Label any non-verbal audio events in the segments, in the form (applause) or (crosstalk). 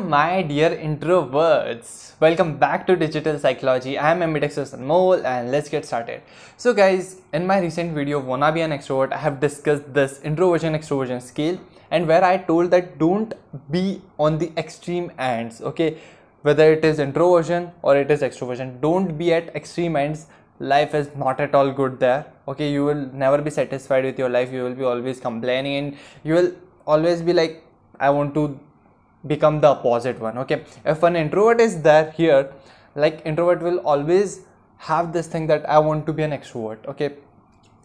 my dear introverts. Welcome back to Digital Psychology. I am Ambidextrous Anmol and let's get started. So guys, in my recent video Wanna Be an Extrovert, I have discussed this introversion extroversion scale and where I told that don't be on the extreme ends, okay? Whether it is introversion or it is extroversion, don't be at extreme ends. Life is not at all good there. Okay, you will never be satisfied with your life. You will be always complaining and you will always be like, I want to become the opposite one okay? If an introvert is there here like introvert will always have this thing that i want to be an extrovert okay?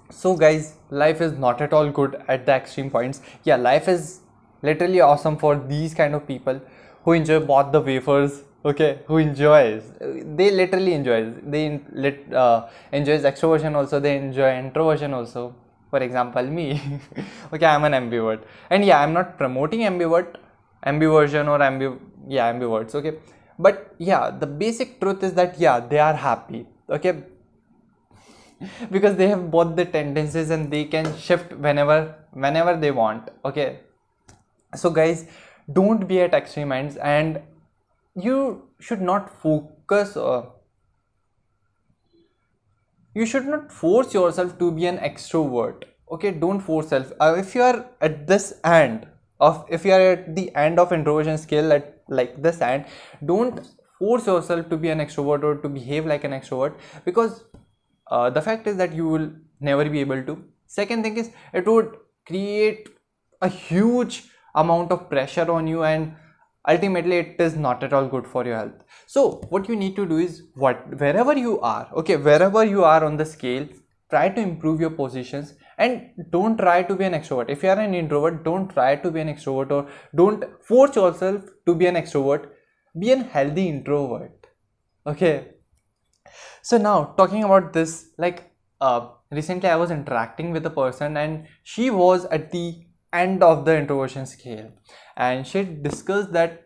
So guys life is not at all good at the extreme points. Yeah life is literally awesome for these kind of people who enjoy both the wafers okay? Who enjoys they literally enjoys they lit, uh, enjoys extroversion also. They enjoy introversion also. For example me. (laughs) Okay i'm an ambivert. And yeah i'm not promoting ambivert ambiversion or ambi yeah ambiverts okay? But yeah the basic truth is that yeah they are happy okay? (laughs) Because they have both the tendencies and they can shift whenever whenever they want okay? So guys don't be at extreme ends and you should not focus or you should not force yourself to be an extrovert okay? Don't force self uh, if you are at this end of if you are at the end of introversion scale at like this end don't force yourself to be an extrovert or to behave like an extrovert because uh, the fact is that you will never be able to. Second thing is it would create a huge amount of pressure on you and ultimately it is not at all good for your health. So what you need to do is what wherever you are okay wherever you are on the scale try to improve your positions and don't try to be an extrovert. If you are an introvert don't try to be an extrovert or don't force yourself to be an extrovert. Be an healthy introvert. Okay? So now talking about this like uh, recently i was interacting with a person and she was at the end of the introversion scale. And she discussed that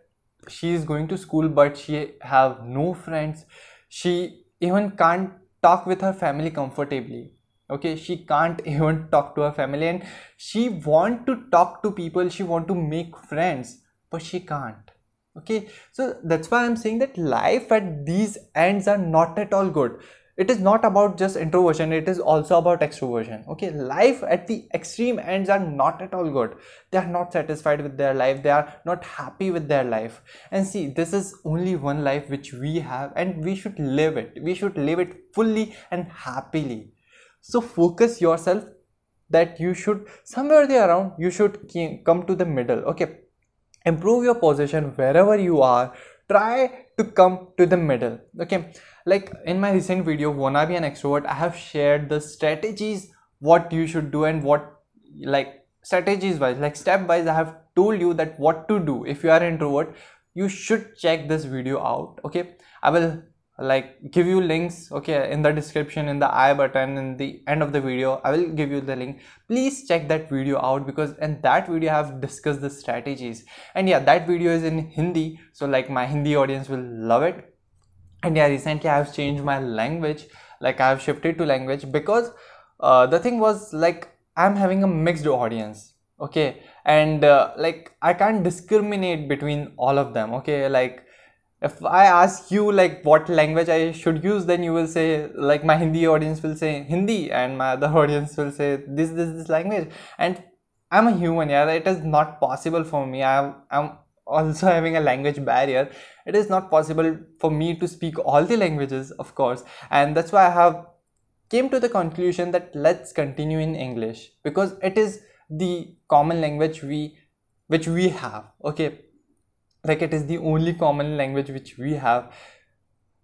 she is going to school but she have no friends. She even can't talk with her family comfortably okay she can't (laughs) even talk to her family and she want to talk to people she want to make friends but she can't. Okay so that's why i'm saying that life at these ends are not at all good. It is not about just introversion it is also about extroversion. Okay life at the extreme ends are not at all good. They are not satisfied with their life they are not happy with their life. And see this is only one life which we have and we should live it. We should live it fully and happily so focus yourself that you should somewhere there around you should come to the middle. Okay. Improve your position wherever you are. Try to come to the middle. Okay. Like in my recent video wanna be an extrovert i have shared the strategies what you should do and what like strategies wise like step wise i have told you that what to do. If you are introvert you should check this video out. Okay. I will like give you links okay in the description in the i button in the end of the video i will give you the link. Please check that video out because in that video i have discussed the strategies. And yeah that video is in hindi so like my hindi audience will love it. And yeah recently i have changed my language like i have shifted to language because uh, the thing was like i'm having a mixed audience okay? And uh, like i can't discriminate between all of them okay? Like if I ask you like what language I should use, then you will say like my Hindi audience will say Hindi, and my other (laughs) audience will say this this this language. And I'm a human, yeah. It is not possible for me. I'm I'm also (laughs) having a language barrier. It is not possible for me to speak all the languages, of course, and that's why I have came to the conclusion that let's continue in English because it is the common language we which we have. Okay like it is the only common language which we have.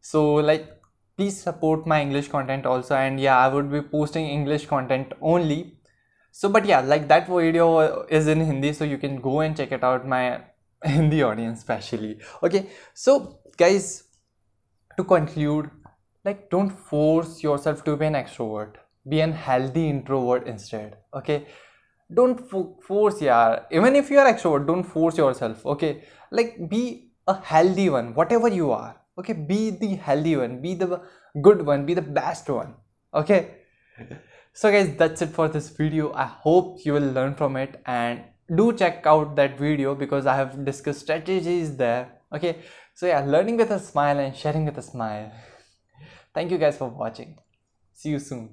So like please support my english content also. And yeah i would be posting english content only. So but yeah like that video is in hindi so you can go and check it out my (laughs) hindi audience especially. Okay so guys to conclude like don't force yourself to be an extrovert. Be an healthy introvert instead. Okay don't fo- force yeah even if you are extrovert don't force yourself okay like be a healthy one whatever you are okay be the healthy one be the good one be the best one okay (laughs) so guys that's it for this video i hope you will learn from it and do check out that video because I have discussed strategies there. Okay, so yeah, learning with a smile and sharing with a smile. (laughs) Thank you guys for watching. See you soon.